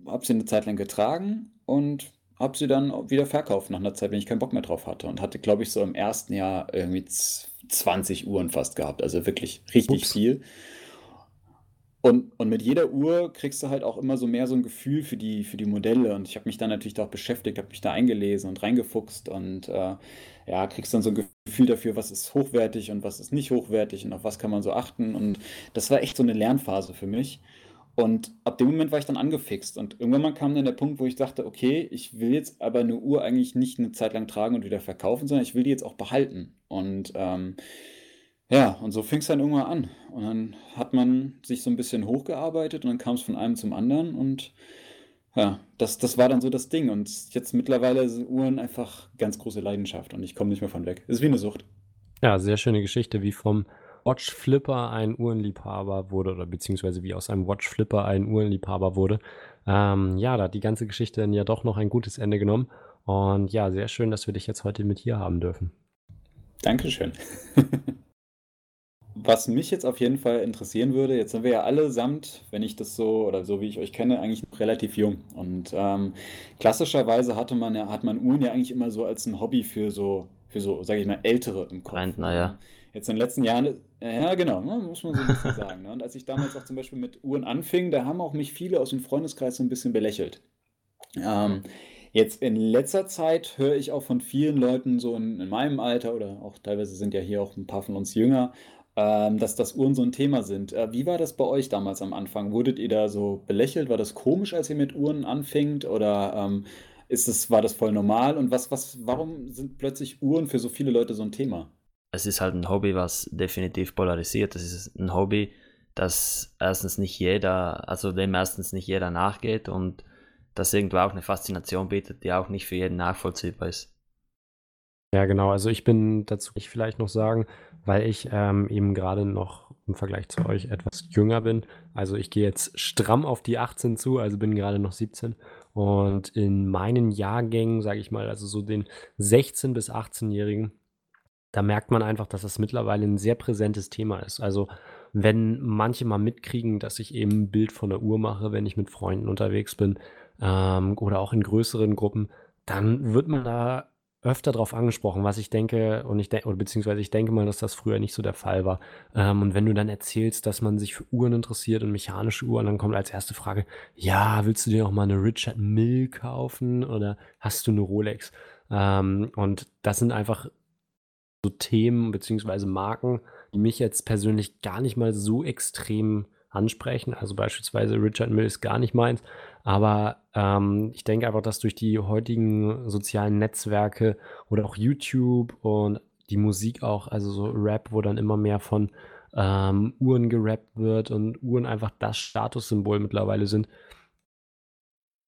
habe sie eine Zeit lang getragen und habe sie dann wieder verkauft nach einer Zeit, wenn ich keinen Bock mehr drauf hatte. Und hatte, glaube ich, so im ersten Jahr irgendwie 20 Uhren fast gehabt. Also wirklich richtig Ups. viel. Und, und mit jeder Uhr kriegst du halt auch immer so mehr so ein Gefühl für die, für die Modelle. Und ich habe mich dann natürlich da auch beschäftigt, habe mich da eingelesen und reingefuchst und äh, ja, kriegst dann so ein Gefühl dafür, was ist hochwertig und was ist nicht hochwertig und auf was kann man so achten. Und das war echt so eine Lernphase für mich. Und ab dem Moment war ich dann angefixt. Und irgendwann kam dann der Punkt, wo ich dachte, okay, ich will jetzt aber eine Uhr eigentlich nicht eine Zeit lang tragen und wieder verkaufen, sondern ich will die jetzt auch behalten. Und ähm, ja, und so fing es dann irgendwann an. Und dann hat man sich so ein bisschen hochgearbeitet und dann kam es von einem zum anderen. Und ja, das, das war dann so das Ding. Und jetzt mittlerweile sind Uhren einfach ganz große Leidenschaft und ich komme nicht mehr von weg. Ist wie eine Sucht. Ja, sehr schöne Geschichte, wie vom Watch Flipper ein Uhrenliebhaber wurde oder beziehungsweise wie aus einem Watch Flipper ein Uhrenliebhaber wurde. Ähm, ja, da hat die ganze Geschichte dann ja doch noch ein gutes Ende genommen. Und ja, sehr schön, dass wir dich jetzt heute mit hier haben dürfen. Dankeschön. Was mich jetzt auf jeden Fall interessieren würde, jetzt sind wir ja allesamt, wenn ich das so oder so wie ich euch kenne, eigentlich noch relativ jung. Und ähm, klassischerweise hatte man ja, hat man Uhren ja eigentlich immer so als ein Hobby für so, für so, sage ich mal, Ältere im Kopf. Rentner, ja. Jetzt in den letzten Jahren, ja genau, ne, muss man so ein bisschen sagen. Ne? Und als ich damals auch zum Beispiel mit Uhren anfing, da haben auch mich viele aus dem Freundeskreis so ein bisschen belächelt. Ähm, jetzt in letzter Zeit höre ich auch von vielen Leuten so in, in, meinem Alter oder auch teilweise sind ja hier auch ein paar von uns jünger, ähm, dass das Uhren so ein Thema sind. Äh, wie war das bei euch damals am Anfang? Wurdet ihr da so belächelt? War das komisch, als ihr mit Uhren anfingt? Oder ähm, ist es, war das voll normal? Und was, was, warum sind plötzlich Uhren für so viele Leute so ein Thema? Es ist halt ein Hobby, was definitiv polarisiert. Das ist ein Hobby, das erstens nicht jeder, also dem erstens nicht jeder nachgeht und das irgendwo auch eine Faszination bietet, die auch nicht für jeden nachvollziehbar ist. Ja, genau. Also ich bin dazu ich vielleicht noch sagen, weil ich ähm, eben gerade noch im Vergleich zu euch etwas jünger bin. Also ich gehe jetzt stramm auf die 18 zu, also bin gerade noch 17. Und in meinen Jahrgängen, sage ich mal, also so den 16- bis 18-Jährigen, da merkt man einfach, dass das mittlerweile ein sehr präsentes Thema ist. Also wenn manche mal mitkriegen, dass ich eben ein Bild von der Uhr mache, wenn ich mit Freunden unterwegs bin ähm, oder auch in größeren Gruppen, dann wird man da öfter darauf angesprochen, was ich denke, und ich denke, beziehungsweise ich denke mal, dass das früher nicht so der Fall war. Ähm, und wenn du dann erzählst, dass man sich für Uhren interessiert und mechanische Uhren, dann kommt als erste Frage, ja, willst du dir auch mal eine Richard Mill kaufen oder hast du eine Rolex? Ähm, und das sind einfach so Themen beziehungsweise Marken, die mich jetzt persönlich gar nicht mal so extrem ansprechen. Also beispielsweise Richard Mill ist gar nicht meins. Aber ähm, ich denke einfach, dass durch die heutigen sozialen Netzwerke oder auch YouTube und die Musik auch, also so Rap, wo dann immer mehr von ähm, Uhren gerappt wird und Uhren einfach das Statussymbol mittlerweile sind,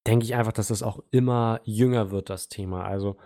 denke ich einfach, dass das auch immer jünger wird, das Thema. Also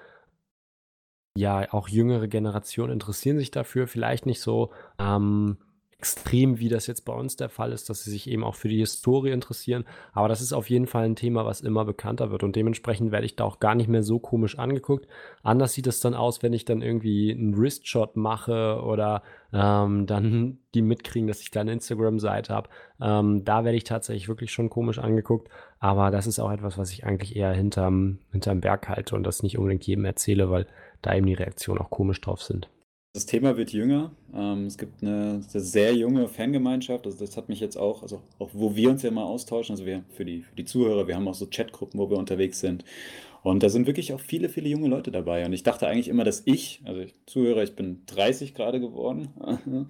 ja, auch jüngere Generationen interessieren sich dafür, vielleicht nicht so ähm, extrem, wie das jetzt bei uns der Fall ist, dass sie sich eben auch für die Historie interessieren. Aber das ist auf jeden Fall ein Thema, was immer bekannter wird. Und dementsprechend werde ich da auch gar nicht mehr so komisch angeguckt. Anders sieht es dann aus, wenn ich dann irgendwie einen Wristshot mache oder ähm, dann die mitkriegen, dass ich da eine Instagram-Seite habe. Ähm, da werde ich tatsächlich wirklich schon komisch angeguckt. Aber das ist auch etwas, was ich eigentlich eher hinterm, hinterm Berg halte und das nicht unbedingt jedem erzähle, weil da eben die Reaktionen auch komisch drauf sind. Das Thema wird jünger. Ähm, es gibt eine, sehr junge Fangemeinschaft. Also das hat mich jetzt auch, also auch wo wir uns ja mal austauschen, also wir für die, für die Zuhörer, wir haben auch so Chatgruppen, wo wir unterwegs sind. Und da sind wirklich auch viele, viele junge Leute dabei. Und ich dachte eigentlich immer, dass ich, also ich Zuhörer, ich bin 30 gerade geworden.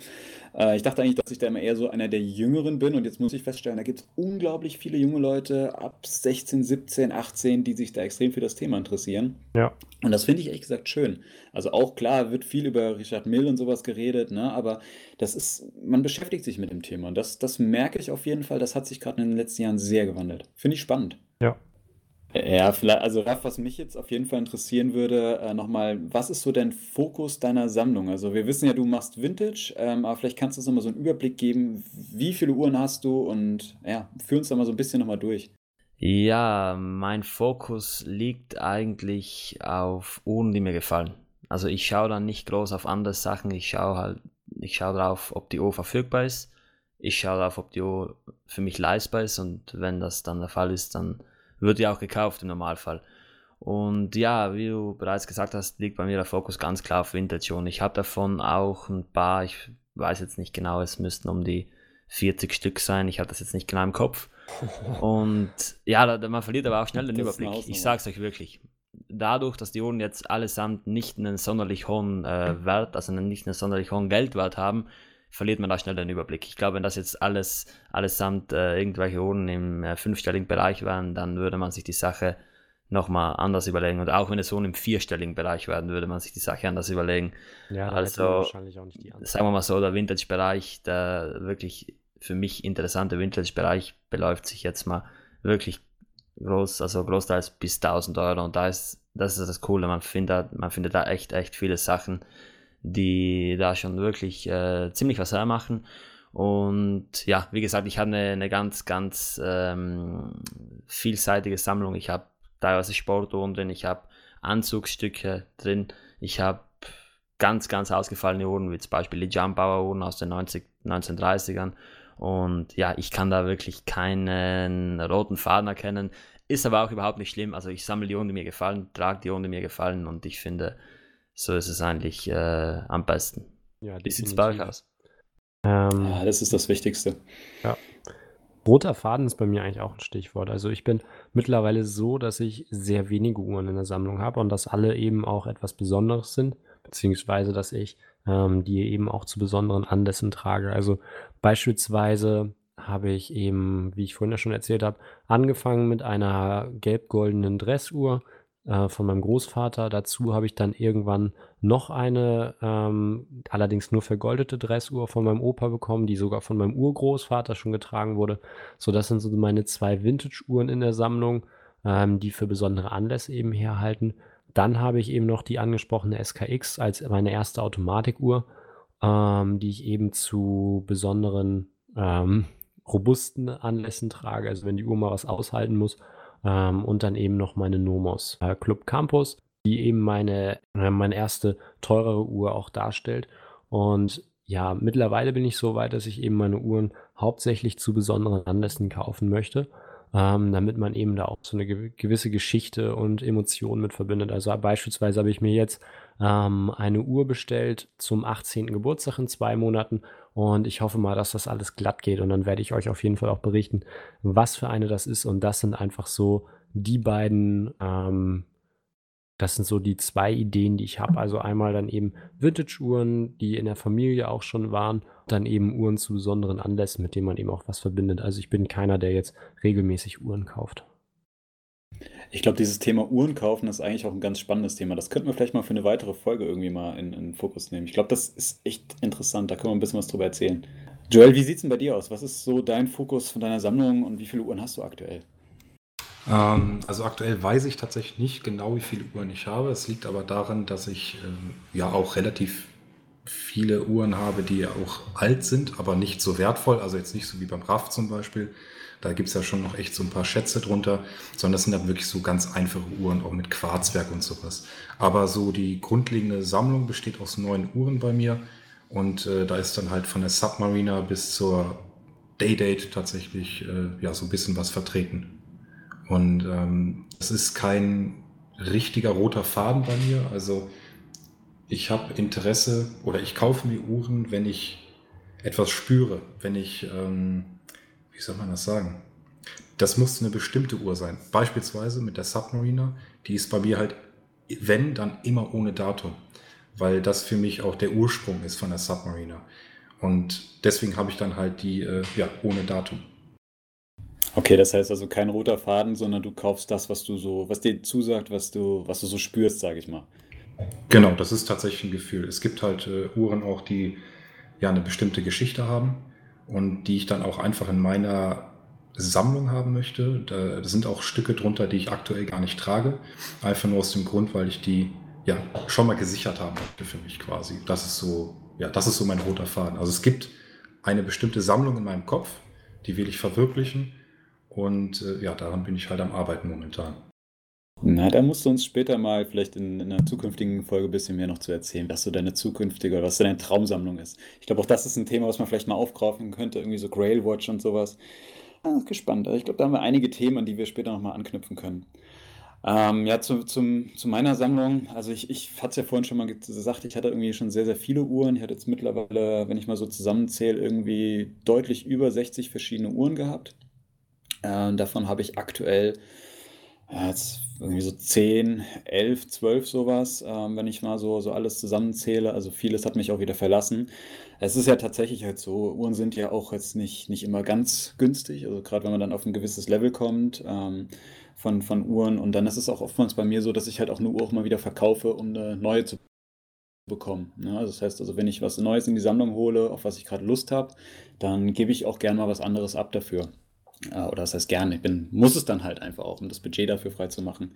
Äh, ich dachte eigentlich, dass ich da immer eher so einer der Jüngeren bin. Und jetzt muss ich feststellen, da gibt es unglaublich viele junge Leute ab 16, 17, 18, die sich da extrem für das Thema interessieren. Ja. Und das finde ich ehrlich gesagt schön. Also auch klar, wird viel über Richard Mill und sowas geredet, ne? aber das ist, man beschäftigt sich mit dem Thema. Und das, das merke ich auf jeden Fall, das hat sich gerade in den letzten Jahren sehr gewandelt. Finde ich spannend. Ja. Ja, vielleicht, also Raff, was mich jetzt auf jeden Fall interessieren würde, äh, nochmal, was ist so dein Fokus deiner Sammlung? Also wir wissen ja, du machst Vintage, ähm, aber vielleicht kannst du uns nochmal so einen Überblick geben, wie viele Uhren hast du und ja, führ uns da mal so ein bisschen nochmal durch. Ja, mein Fokus liegt eigentlich auf Uhren, die mir gefallen. Also ich schaue dann nicht groß auf andere Sachen, ich schaue halt, ich schaue drauf, ob die Uhr verfügbar ist, ich schaue darauf, ob die Uhr für mich leistbar ist und wenn das dann der Fall ist, dann wird ja auch gekauft im Normalfall. Und ja, wie du bereits gesagt hast, liegt bei mir der Fokus ganz klar auf Vintage. Und ich habe davon auch ein paar, ich weiß jetzt nicht genau, es müssten um die 40 Stück sein. Ich habe das jetzt nicht genau im Kopf. Und ja, da, man verliert aber auch schnell den Das Überblick. Ich es euch wirklich. Dadurch, dass die Uhren jetzt allesamt nicht einen sonderlich hohen äh, Wert, also einen, nicht einen sonderlich hohen Geldwert haben, verliert man da schnell den Überblick. Ich glaube, wenn das jetzt alles allesamt äh, irgendwelche Uhren im äh, fünfstelligen Bereich wären, dann würde man sich die Sache nochmal anders überlegen. Und auch wenn es Uhren im vierstelligen Bereich werden, würde man sich die Sache anders überlegen. Ja, Also, hätten wir wahrscheinlich auch nicht die Antwort. Sagen wir mal so, der Vintage-Bereich, der wirklich für mich interessante Vintage-Bereich beläuft sich jetzt mal wirklich groß, also großteils bis 1000 Euro. Und da ist, das ist das Coole, man findet, man findet da echt, echt viele Sachen, die da schon wirklich äh, ziemlich was hermachen. Und ja, wie gesagt, ich habe eine, eine ganz, ganz ähm, vielseitige Sammlung. Ich habe teilweise Sportuhren drin, ich habe Anzugsstücke drin, ich habe ganz, ganz ausgefallene Uhren, wie zum Beispiel die Jumpauer Uhren aus den 90, 1930ern. Und ja, ich kann da wirklich keinen roten Faden erkennen. Ist aber auch überhaupt nicht schlimm. Also ich sammle die Uhren, die mir gefallen, trage die Uhren, die mir gefallen und ich finde, so ist es eigentlich äh, am besten. Ja, Wie sieht es bei euch aus? Ähm, Ja, das ist das Wichtigste. Roter Faden ist bei mir eigentlich auch ein Stichwort. Also ich bin mittlerweile so, dass ich sehr wenige Uhren in der Sammlung habe und dass alle eben auch etwas Besonderes sind, beziehungsweise dass ich ähm, die eben auch zu besonderen Anlässen trage. Also beispielsweise habe ich eben, wie ich vorhin ja schon erzählt habe, angefangen mit einer gelb-goldenen Dressuhr äh, von meinem Großvater. Dazu habe ich dann irgendwann noch eine, ähm, allerdings nur vergoldete Dressuhr von meinem Opa bekommen, die sogar von meinem Urgroßvater schon getragen wurde. So, das sind so meine zwei Vintage-Uhren in der Sammlung, ähm, die für besondere Anlässe eben herhalten. Dann habe ich eben noch die angesprochene SKX als meine erste Automatikuhr, ähm, die ich eben zu besonderen ähm, robusten Anlässen trage, also wenn die Uhr mal was aushalten muss. Ähm, und dann eben noch meine Nomos äh, Club Campus, die eben meine, äh, meine erste teurere Uhr auch darstellt. Und ja, mittlerweile bin ich so weit, dass ich eben meine Uhren hauptsächlich zu besonderen Anlässen kaufen möchte, ähm, damit man eben da auch so eine gew- gewisse Geschichte und Emotionen mit verbindet. Also beispielsweise habe ich mir jetzt ähm, eine Uhr bestellt zum 18. Geburtstag in zwei Monaten und ich hoffe mal, dass das alles glatt geht und dann werde ich euch auf jeden Fall auch berichten, was für eine das ist. Und das sind einfach so die beiden, ähm, das sind so die zwei Ideen, die ich habe. Also einmal dann eben Vintage-Uhren, die in der Familie auch schon waren, dann eben Uhren zu besonderen Anlässen, mit denen man eben auch was verbindet. Also ich bin keiner, der jetzt regelmäßig Uhren kauft. Ich glaube, dieses Thema Uhren kaufen ist eigentlich auch ein ganz spannendes Thema. Das könnten wir vielleicht mal für eine weitere Folge irgendwie mal in, in den Fokus nehmen. Ich glaube, das ist echt interessant. Da können wir ein bisschen was drüber erzählen. Joel, wie sieht es denn bei dir aus? Was ist so dein Fokus von deiner Sammlung und wie viele Uhren hast du aktuell? Ähm, also aktuell weiß ich tatsächlich nicht genau, wie viele Uhren ich habe. Es liegt aber daran, dass ich ähm, ja auch relativ viele Uhren habe, die ja auch alt sind, aber nicht so wertvoll. Also jetzt nicht so wie beim RAF zum Beispiel. Da gibt es ja schon noch echt so ein paar Schätze drunter, sondern das sind dann wirklich so ganz einfache Uhren, auch mit Quarzwerk und sowas. Aber so die grundlegende Sammlung besteht aus neun Uhren bei mir. Und äh, da ist dann halt von der Submariner bis zur Daydate tatsächlich äh, ja so ein bisschen was vertreten. Und ähm, es ist kein richtiger roter Faden bei mir. Also ich habe Interesse oder ich kaufe mir Uhren, wenn ich etwas spüre, wenn ich, ähm, wie soll man das sagen? Das muss eine bestimmte Uhr sein. Beispielsweise mit der Submariner, die ist bei mir halt, wenn, dann immer ohne Datum, weil das für mich auch der Ursprung ist von der Submariner. Und deswegen habe ich dann halt die, äh, ja, ohne Datum. Okay, das heißt also kein roter Faden, sondern du kaufst das, was du so, was dir zusagt, was du, was du so spürst, sage ich mal. Genau, das ist tatsächlich ein Gefühl. Es gibt halt äh, Uhren auch, die ja eine bestimmte Geschichte haben und die ich dann auch einfach in meiner Sammlung haben möchte. Da, sind auch Stücke drunter, die ich aktuell gar nicht trage. Einfach nur aus dem Grund, weil ich die ja schon mal gesichert haben möchte für mich quasi. Das ist so, ja, das ist so mein roter Faden. Also es gibt eine bestimmte Sammlung in meinem Kopf, die will ich verwirklichen. Und äh, ja, daran bin ich halt am Arbeiten momentan. Na, da musst du uns später mal vielleicht in, in einer zukünftigen Folge ein bisschen mehr noch zu erzählen, was so deine zukünftige oder was deine Traumsammlung ist. Ich glaube, auch das ist ein Thema, was man vielleicht mal aufgreifen könnte, irgendwie so Grail Watch und sowas. Ah, gespannt. Ich glaube, da haben wir einige Themen, an die wir später nochmal anknüpfen können. Ähm, ja, zu, zum, zu meiner Sammlung. Also ich, ich hatte es ja vorhin schon mal gesagt, ich hatte irgendwie schon sehr, sehr viele Uhren. Ich hatte jetzt mittlerweile, wenn ich mal so zusammenzähle, irgendwie deutlich über 60 verschiedene Uhren gehabt. Äh, davon habe ich aktuell ja, jetzt irgendwie so 10, 11, 12 sowas, ähm, wenn ich mal so, so alles zusammenzähle. Also vieles hat mich auch wieder verlassen. Es ist ja tatsächlich halt so, Uhren sind ja auch jetzt nicht, nicht immer ganz günstig. Also gerade wenn man dann auf ein gewisses Level kommt ähm, von, von Uhren. Und dann ist es auch oftmals bei mir so, dass ich halt auch eine Uhr auch mal wieder verkaufe, um eine neue zu bekommen. Ne? Also das heißt also, wenn ich was Neues in die Sammlung hole, auf was ich gerade Lust habe, dann gebe ich auch gerne mal was anderes ab dafür. Oder das heißt gerne, ich bin, muss es dann halt einfach auch, um das Budget dafür freizumachen.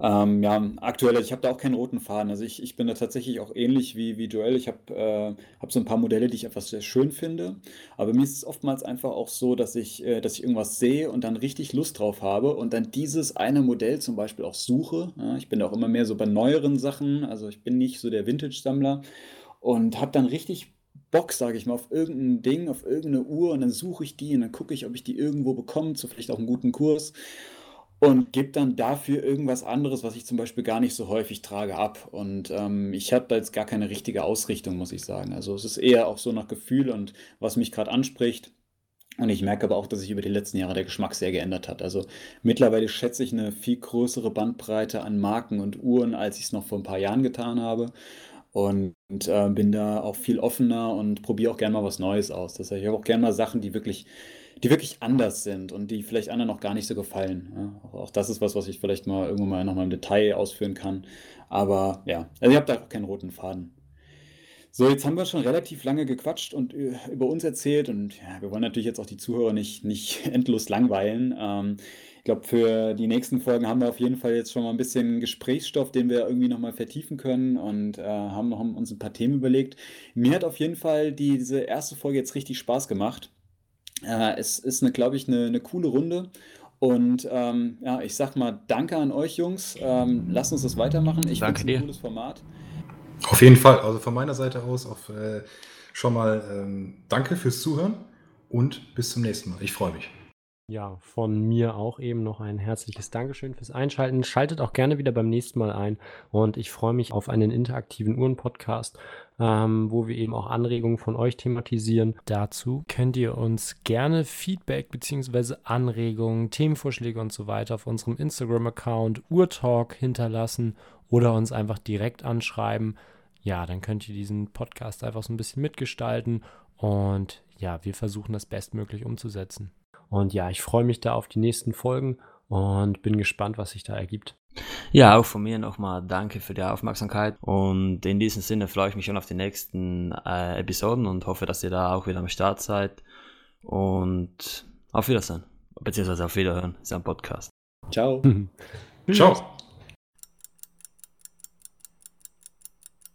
Ähm, ja, aktuell, ich habe da auch keinen roten Faden. Also ich, ich bin da tatsächlich auch ähnlich wie, wie Joel. Ich habe äh, hab so ein paar Modelle, die ich einfach sehr schön finde. Aber mir ist es oftmals einfach auch so, dass ich, äh, dass ich irgendwas sehe und dann richtig Lust drauf habe und dann dieses eine Modell zum Beispiel auch suche. Ja, ich bin da auch immer mehr so bei neueren Sachen. Also ich bin nicht so der Vintage-Sammler und habe dann richtig Bock, sage ich mal, auf irgendein Ding, auf irgendeine Uhr und dann suche ich die und dann gucke ich, ob ich die irgendwo bekomme, zu vielleicht auch einen guten Kurs und gebe dann dafür irgendwas anderes, was ich zum Beispiel gar nicht so häufig trage, ab. Und ähm, ich habe da jetzt gar keine richtige Ausrichtung, muss ich sagen. Also es ist eher auch so nach Gefühl und was mich gerade anspricht. Und ich merke aber auch, dass sich über die letzten Jahre der Geschmack sehr geändert hat. Also mittlerweile schätze ich eine viel größere Bandbreite an Marken und Uhren, als ich es noch vor ein paar Jahren getan habe und äh, bin da auch viel offener und probiere auch gerne mal was Neues aus. Das heißt, ich habe auch gerne mal Sachen, die wirklich, die wirklich anders sind und die vielleicht anderen noch gar nicht so gefallen. Ja, auch das ist was, was ich vielleicht mal irgendwann mal nochmal im Detail ausführen kann. Aber ja, also ich habe da auch keinen roten Faden. So, jetzt haben wir schon relativ lange gequatscht und äh, über uns erzählt und ja, wir wollen natürlich jetzt auch die Zuhörer nicht, nicht endlos langweilen. Ähm, ich glaube, für die nächsten Folgen haben wir auf jeden Fall jetzt schon mal ein bisschen Gesprächsstoff, den wir irgendwie nochmal vertiefen können und äh, haben noch uns ein paar Themen überlegt. Mir hat auf jeden Fall die, diese erste Folge jetzt richtig Spaß gemacht. Äh, es ist, glaube ich, eine, eine coole Runde. Und ähm, ja, ich sag mal Danke an euch Jungs. Ähm, lasst uns das weitermachen. Ich finde es ein cooles Format. Auf jeden Fall. Also von meiner Seite aus auch äh, schon mal ähm, Danke fürs Zuhören und bis zum nächsten Mal. Ich freue mich. Ja, von mir auch eben noch ein herzliches Dankeschön fürs Einschalten. Schaltet auch gerne wieder beim nächsten Mal ein und ich freue mich auf einen interaktiven Uhren-Podcast, ähm, wo wir eben auch Anregungen von euch thematisieren. Dazu könnt ihr uns gerne Feedback bzw. Anregungen, Themenvorschläge und so weiter auf unserem Instagram-Account Urtalk hinterlassen oder uns einfach direkt anschreiben. Ja, dann könnt ihr diesen Podcast einfach so ein bisschen mitgestalten und ja, wir versuchen das bestmöglich umzusetzen. Und ja, ich freue mich da auf die nächsten Folgen und bin gespannt, was sich da ergibt. Ja, auch von mir nochmal danke für die Aufmerksamkeit und in diesem Sinne freue ich mich schon auf die nächsten äh, Episoden und hoffe, dass ihr da auch wieder am Start seid und auf Wiedersehen, beziehungsweise auf Wiederhören, ist ja ein Podcast. Ciao. Ciao.